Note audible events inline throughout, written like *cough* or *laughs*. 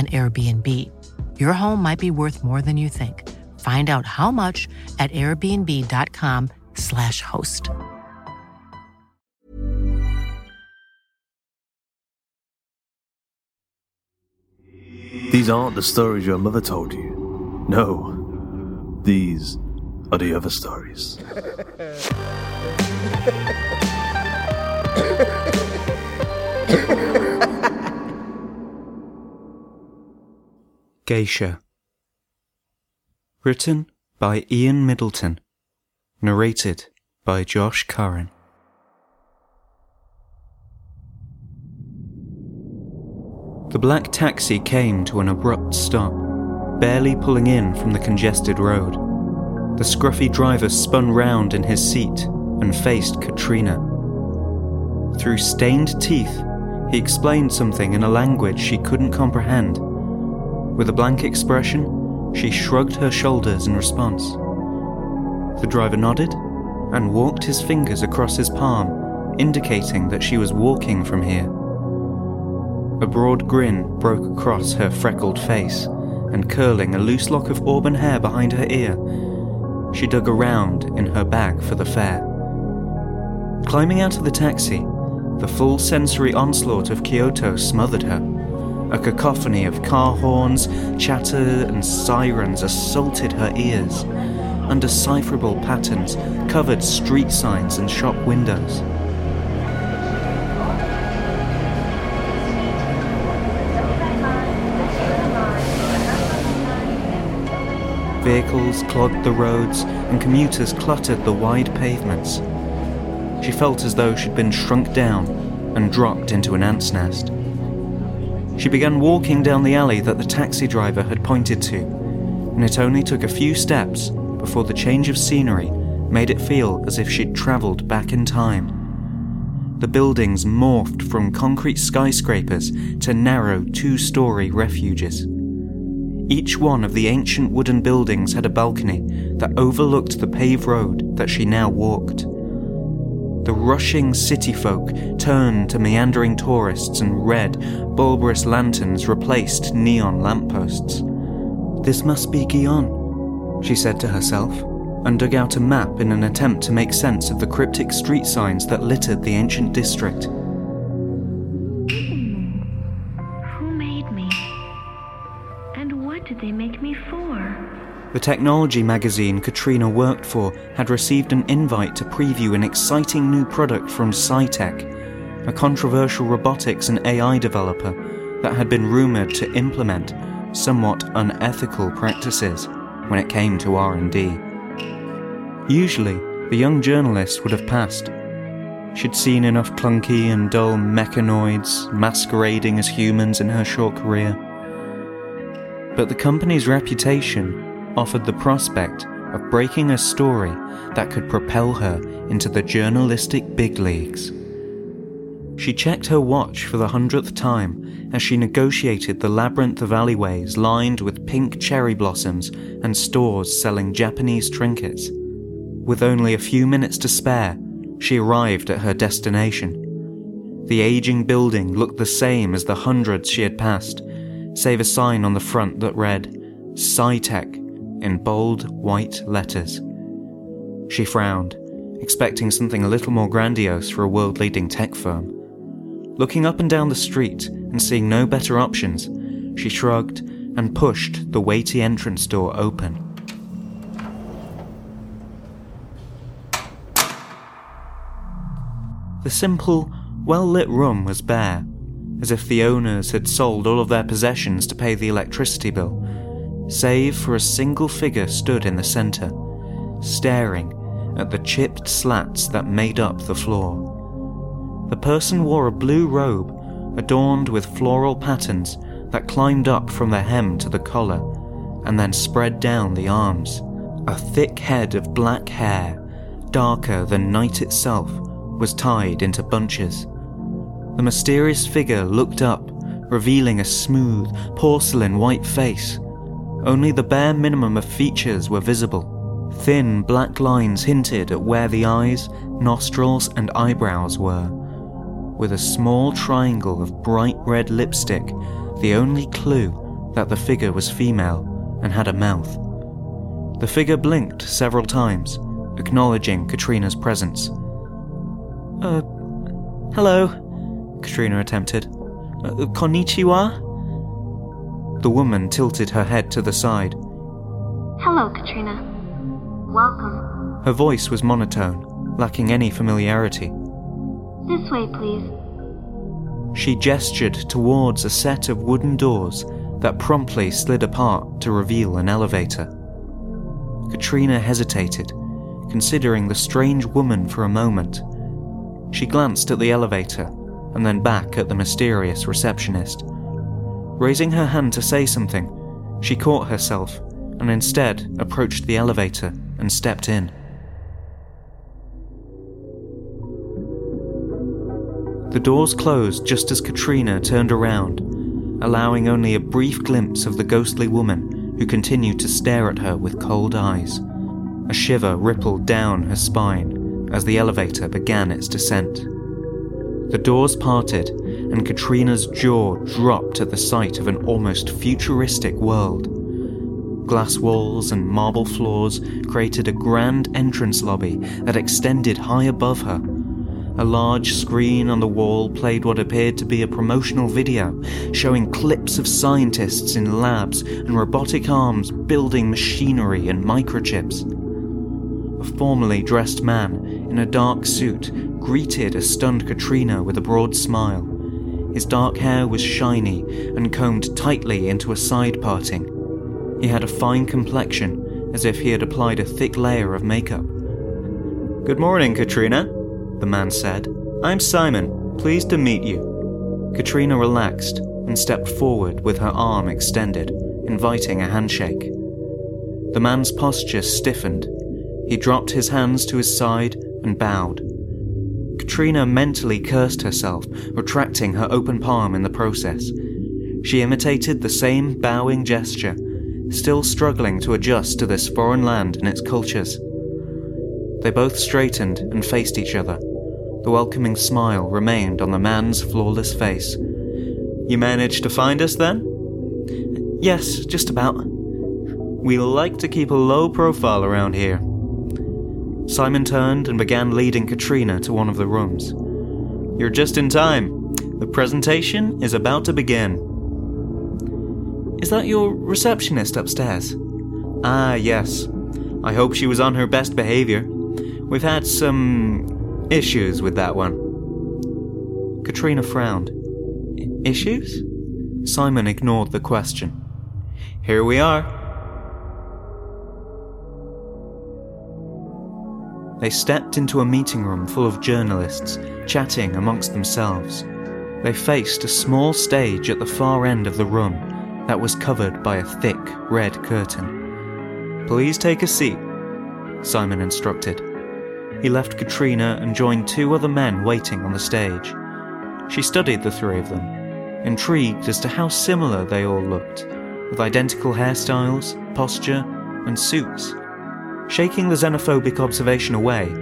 an Airbnb. Your home might be worth more than you think. Find out how much at airbnb.com/slash host. These aren't the stories your mother told you. No, these are the other stories. *laughs* Geisha. Written by Ian Middleton. Narrated by Josh Curran. The black taxi came to an abrupt stop, barely pulling in from the congested road. The scruffy driver spun round in his seat and faced Katrina. Through stained teeth, he explained something in a language she couldn't comprehend. With a blank expression, she shrugged her shoulders in response. The driver nodded and walked his fingers across his palm, indicating that she was walking from here. A broad grin broke across her freckled face, and curling a loose lock of auburn hair behind her ear, she dug around in her bag for the fare. Climbing out of the taxi, the full sensory onslaught of Kyoto smothered her. A cacophony of car horns, chatter, and sirens assaulted her ears. Undecipherable patterns covered street signs and shop windows. Vehicles clogged the roads and commuters cluttered the wide pavements. She felt as though she'd been shrunk down and dropped into an ant's nest. She began walking down the alley that the taxi driver had pointed to, and it only took a few steps before the change of scenery made it feel as if she'd travelled back in time. The buildings morphed from concrete skyscrapers to narrow two story refuges. Each one of the ancient wooden buildings had a balcony that overlooked the paved road that she now walked. The rushing city folk turned to meandering tourists and red, bulbous lanterns replaced neon lampposts. This must be Gion, she said to herself, and dug out a map in an attempt to make sense of the cryptic street signs that littered the ancient district. The technology magazine Katrina worked for had received an invite to preview an exciting new product from SciTech, a controversial robotics and AI developer that had been rumored to implement somewhat unethical practices when it came to R&D. Usually, the young journalist would have passed. She'd seen enough clunky and dull mechanoids masquerading as humans in her short career. but the company's reputation offered the prospect of breaking a story that could propel her into the journalistic big leagues. She checked her watch for the hundredth time as she negotiated the labyrinth of alleyways lined with pink cherry blossoms and stores selling Japanese trinkets. With only a few minutes to spare, she arrived at her destination. The aging building looked the same as the hundreds she had passed, save a sign on the front that read, SciTech in bold white letters. She frowned, expecting something a little more grandiose for a world leading tech firm. Looking up and down the street and seeing no better options, she shrugged and pushed the weighty entrance door open. The simple, well lit room was bare, as if the owners had sold all of their possessions to pay the electricity bill save for a single figure stood in the centre, staring at the chipped slats that made up the floor. The person wore a blue robe adorned with floral patterns that climbed up from the hem to the collar and then spread down the arms. A thick head of black hair, darker than night itself, was tied into bunches. The mysterious figure looked up, revealing a smooth, porcelain white face only the bare minimum of features were visible. Thin black lines hinted at where the eyes, nostrils, and eyebrows were, with a small triangle of bright red lipstick, the only clue that the figure was female and had a mouth. The figure blinked several times, acknowledging Katrina's presence. Uh, hello, Katrina attempted. Uh, konnichiwa? The woman tilted her head to the side. Hello, Katrina. Welcome. Her voice was monotone, lacking any familiarity. This way, please. She gestured towards a set of wooden doors that promptly slid apart to reveal an elevator. Katrina hesitated, considering the strange woman for a moment. She glanced at the elevator and then back at the mysterious receptionist. Raising her hand to say something, she caught herself and instead approached the elevator and stepped in. The doors closed just as Katrina turned around, allowing only a brief glimpse of the ghostly woman who continued to stare at her with cold eyes. A shiver rippled down her spine as the elevator began its descent. The doors parted, and Katrina's jaw dropped at the sight of an almost futuristic world. Glass walls and marble floors created a grand entrance lobby that extended high above her. A large screen on the wall played what appeared to be a promotional video showing clips of scientists in labs and robotic arms building machinery and microchips. A formally dressed man in a dark suit greeted a stunned Katrina with a broad smile. His dark hair was shiny and combed tightly into a side parting. He had a fine complexion, as if he had applied a thick layer of makeup. Good morning, Katrina, the man said. I'm Simon, pleased to meet you. Katrina relaxed and stepped forward with her arm extended, inviting a handshake. The man's posture stiffened. He dropped his hands to his side and bowed. Katrina mentally cursed herself, retracting her open palm in the process. She imitated the same bowing gesture, still struggling to adjust to this foreign land and its cultures. They both straightened and faced each other. The welcoming smile remained on the man's flawless face. You managed to find us then? Yes, just about. We like to keep a low profile around here. Simon turned and began leading Katrina to one of the rooms. You're just in time. The presentation is about to begin. Is that your receptionist upstairs? Ah, yes. I hope she was on her best behavior. We've had some issues with that one. Katrina frowned. Issues? Simon ignored the question. Here we are. They stepped into a meeting room full of journalists, chatting amongst themselves. They faced a small stage at the far end of the room that was covered by a thick red curtain. Please take a seat, Simon instructed. He left Katrina and joined two other men waiting on the stage. She studied the three of them, intrigued as to how similar they all looked, with identical hairstyles, posture, and suits. Shaking the xenophobic observation away,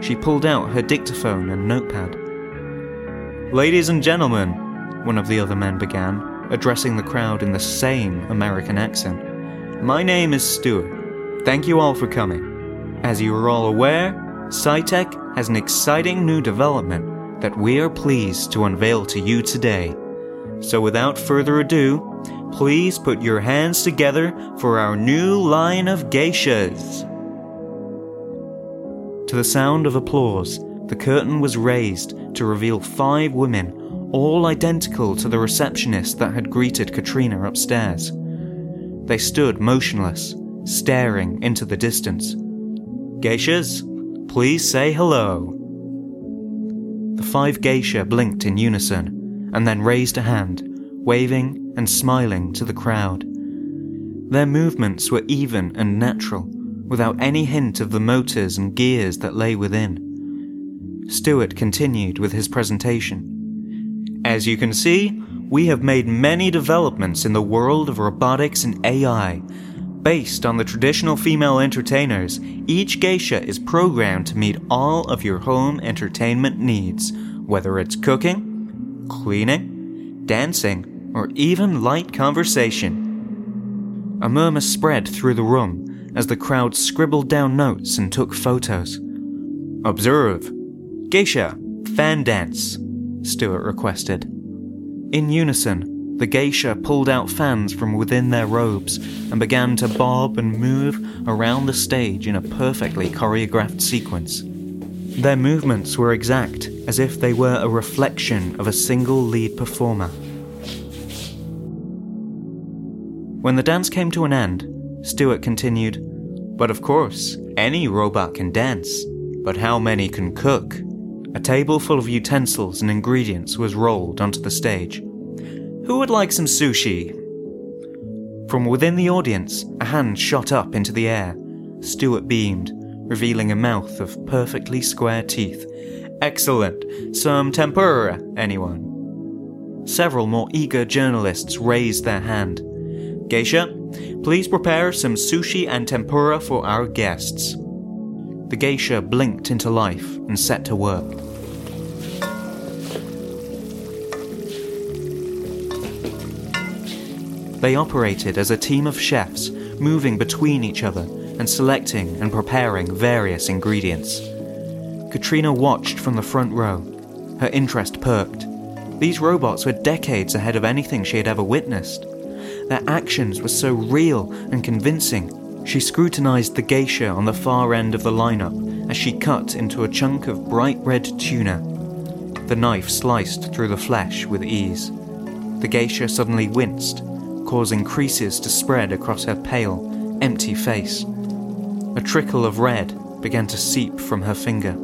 she pulled out her dictaphone and notepad. Ladies and gentlemen, one of the other men began, addressing the crowd in the same American accent. My name is Stuart. Thank you all for coming. As you are all aware, SciTech has an exciting new development that we are pleased to unveil to you today. So without further ado, please put your hands together for our new line of geishas. To the sound of applause, the curtain was raised to reveal five women, all identical to the receptionist that had greeted Katrina upstairs. They stood motionless, staring into the distance. Geishas, please say hello. The five geisha blinked in unison and then raised a hand, waving and smiling to the crowd. Their movements were even and natural, without any hint of the motors and gears that lay within. Stuart continued with his presentation. As you can see, we have made many developments in the world of robotics and AI. Based on the traditional female entertainers, each geisha is programmed to meet all of your home entertainment needs, whether it's cooking, cleaning, dancing, or even light conversation. A murmur spread through the room as the crowd scribbled down notes and took photos. Observe. Geisha, fan dance. Stuart requested. In unison, the geisha pulled out fans from within their robes and began to bob and move around the stage in a perfectly choreographed sequence. Their movements were exact, as if they were a reflection of a single lead performer. When the dance came to an end, Stuart continued, But of course, any robot can dance, but how many can cook? A table full of utensils and ingredients was rolled onto the stage. Who would like some sushi? From within the audience, a hand shot up into the air. Stuart beamed, revealing a mouth of perfectly square teeth. Excellent. Some tempura, anyone? Several more eager journalists raised their hand. Geisha, please prepare some sushi and tempura for our guests. The geisha blinked into life and set to work. They operated as a team of chefs, moving between each other and selecting and preparing various ingredients. Katrina watched from the front row. Her interest perked. These robots were decades ahead of anything she had ever witnessed. Their actions were so real and convincing. She scrutinized the geisha on the far end of the lineup as she cut into a chunk of bright red tuna. The knife sliced through the flesh with ease. The geisha suddenly winced causing creases to spread across her pale, empty face. A trickle of red began to seep from her finger.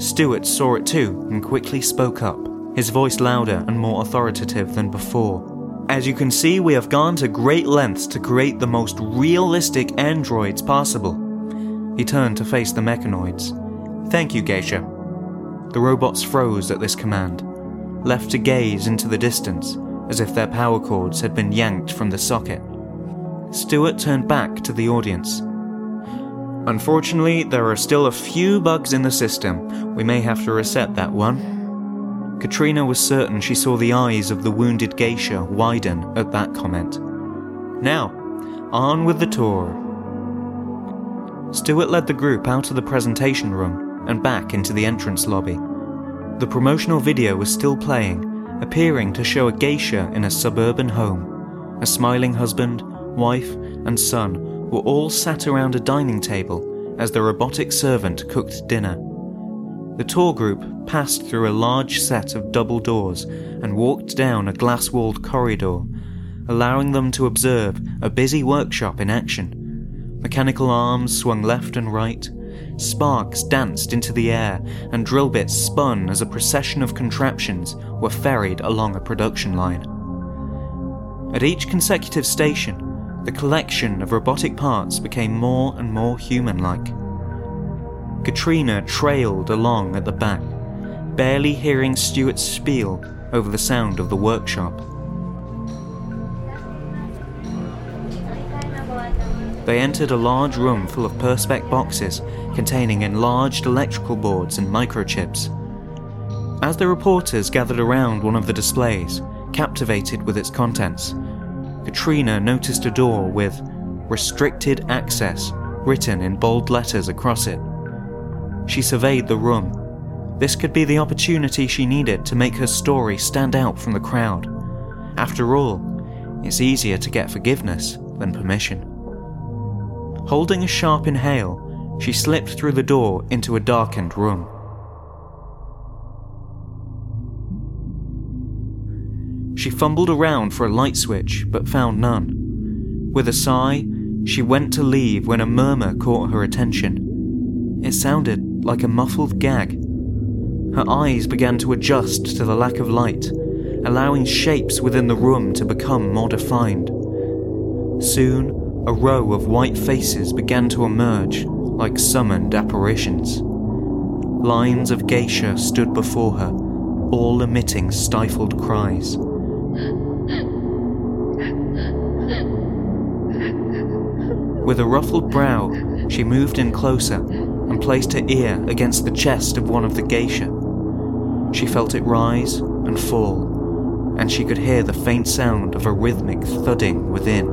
Stuart saw it too and quickly spoke up, his voice louder and more authoritative than before. As you can see, we have gone to great lengths to create the most realistic androids possible. He turned to face the mechanoids. Thank you, Geisha. The robots froze at this command, left to gaze into the distance as if their power cords had been yanked from the socket. Stuart turned back to the audience. Unfortunately, there are still a few bugs in the system. We may have to reset that one. Katrina was certain she saw the eyes of the wounded geisha widen at that comment. Now, on with the tour. Stuart led the group out of the presentation room and back into the entrance lobby. The promotional video was still playing, appearing to show a geisha in a suburban home. A smiling husband, wife, and son were all sat around a dining table as the robotic servant cooked dinner. The tour group passed through a large set of double doors and walked down a glass walled corridor, allowing them to observe a busy workshop in action. Mechanical arms swung left and right, Sparks danced into the air, and drill bits spun as a procession of contraptions were ferried along a production line. At each consecutive station, the collection of robotic parts became more and more human like. Katrina trailed along at the back, barely hearing Stuart's spiel over the sound of the workshop. They entered a large room full of Perspex boxes containing enlarged electrical boards and microchips. As the reporters gathered around one of the displays, captivated with its contents, Katrina noticed a door with restricted access written in bold letters across it. She surveyed the room. This could be the opportunity she needed to make her story stand out from the crowd. After all, it's easier to get forgiveness than permission. Holding a sharp inhale, she slipped through the door into a darkened room. She fumbled around for a light switch but found none. With a sigh, she went to leave when a murmur caught her attention. It sounded like a muffled gag. Her eyes began to adjust to the lack of light, allowing shapes within the room to become more defined. Soon, a row of white faces began to emerge like summoned apparitions. Lines of geisha stood before her, all emitting stifled cries. With a ruffled brow, she moved in closer and placed her ear against the chest of one of the geisha. She felt it rise and fall, and she could hear the faint sound of a rhythmic thudding within.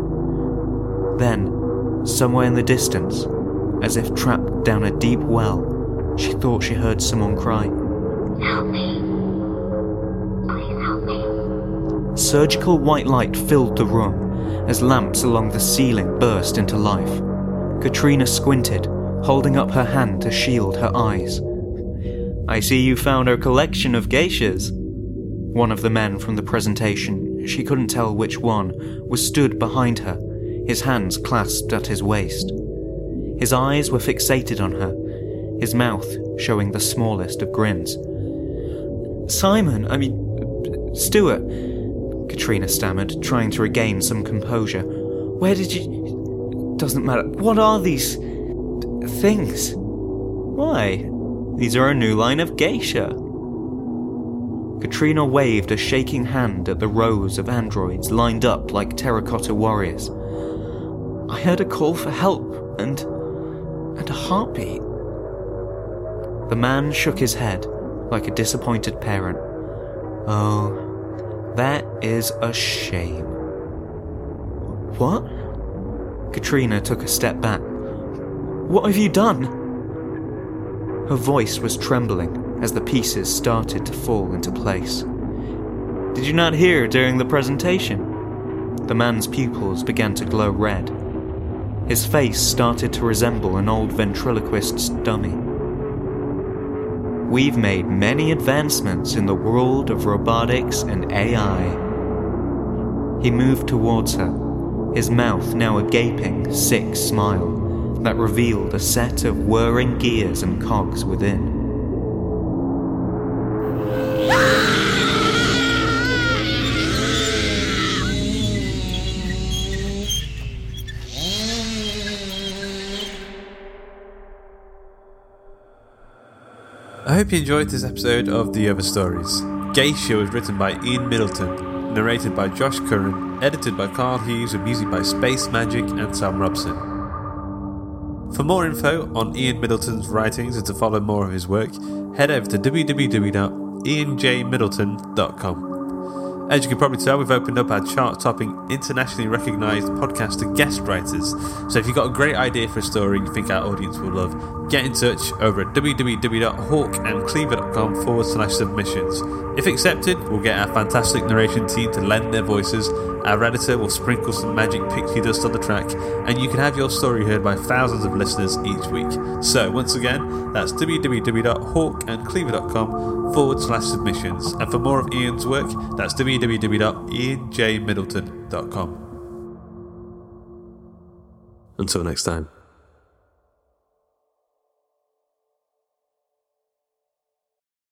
Then, somewhere in the distance, as if trapped down a deep well, she thought she heard someone cry, Help me. Please help me. Surgical white light filled the room as lamps along the ceiling burst into life. Katrina squinted, holding up her hand to shield her eyes. I see you found her collection of geishas. One of the men from the presentation, she couldn't tell which one, was stood behind her, his hands clasped at his waist. His eyes were fixated on her, his mouth showing the smallest of grins. Simon, I mean, Stuart, Katrina stammered, trying to regain some composure. Where did you. Doesn't matter. What are these. Things? Why? These are a new line of geisha. Katrina waved a shaking hand at the rows of androids lined up like terracotta warriors. I heard a call for help and. and a heartbeat. The man shook his head like a disappointed parent. Oh, that is a shame. What? Katrina took a step back. What have you done? Her voice was trembling as the pieces started to fall into place. Did you not hear during the presentation? The man's pupils began to glow red. His face started to resemble an old ventriloquist's dummy. We've made many advancements in the world of robotics and AI. He moved towards her, his mouth now a gaping, sick smile that revealed a set of whirring gears and cogs within. I hope you enjoyed this episode of The Other Stories. Geisha was written by Ian Middleton, narrated by Josh Curran, edited by Karl Hughes, with music by Space Magic and Sam Robson. For more info on Ian Middleton's writings and to follow more of his work, head over to www.ianjmiddleton.com. As you can probably tell, we've opened up our chart topping, internationally recognised podcast to guest writers. So if you've got a great idea for a story you think our audience will love, get in touch over at www.hawkandcleaver.com forward slash submissions. If accepted, we'll get our fantastic narration team to lend their voices, our editor will sprinkle some magic pixie dust on the track, and you can have your story heard by thousands of listeners each week. So once again, that's www.hawkandcleaver.com forward slash submissions. And for more of Ian's work, that's www.ianjmiddleton.com. Until next time.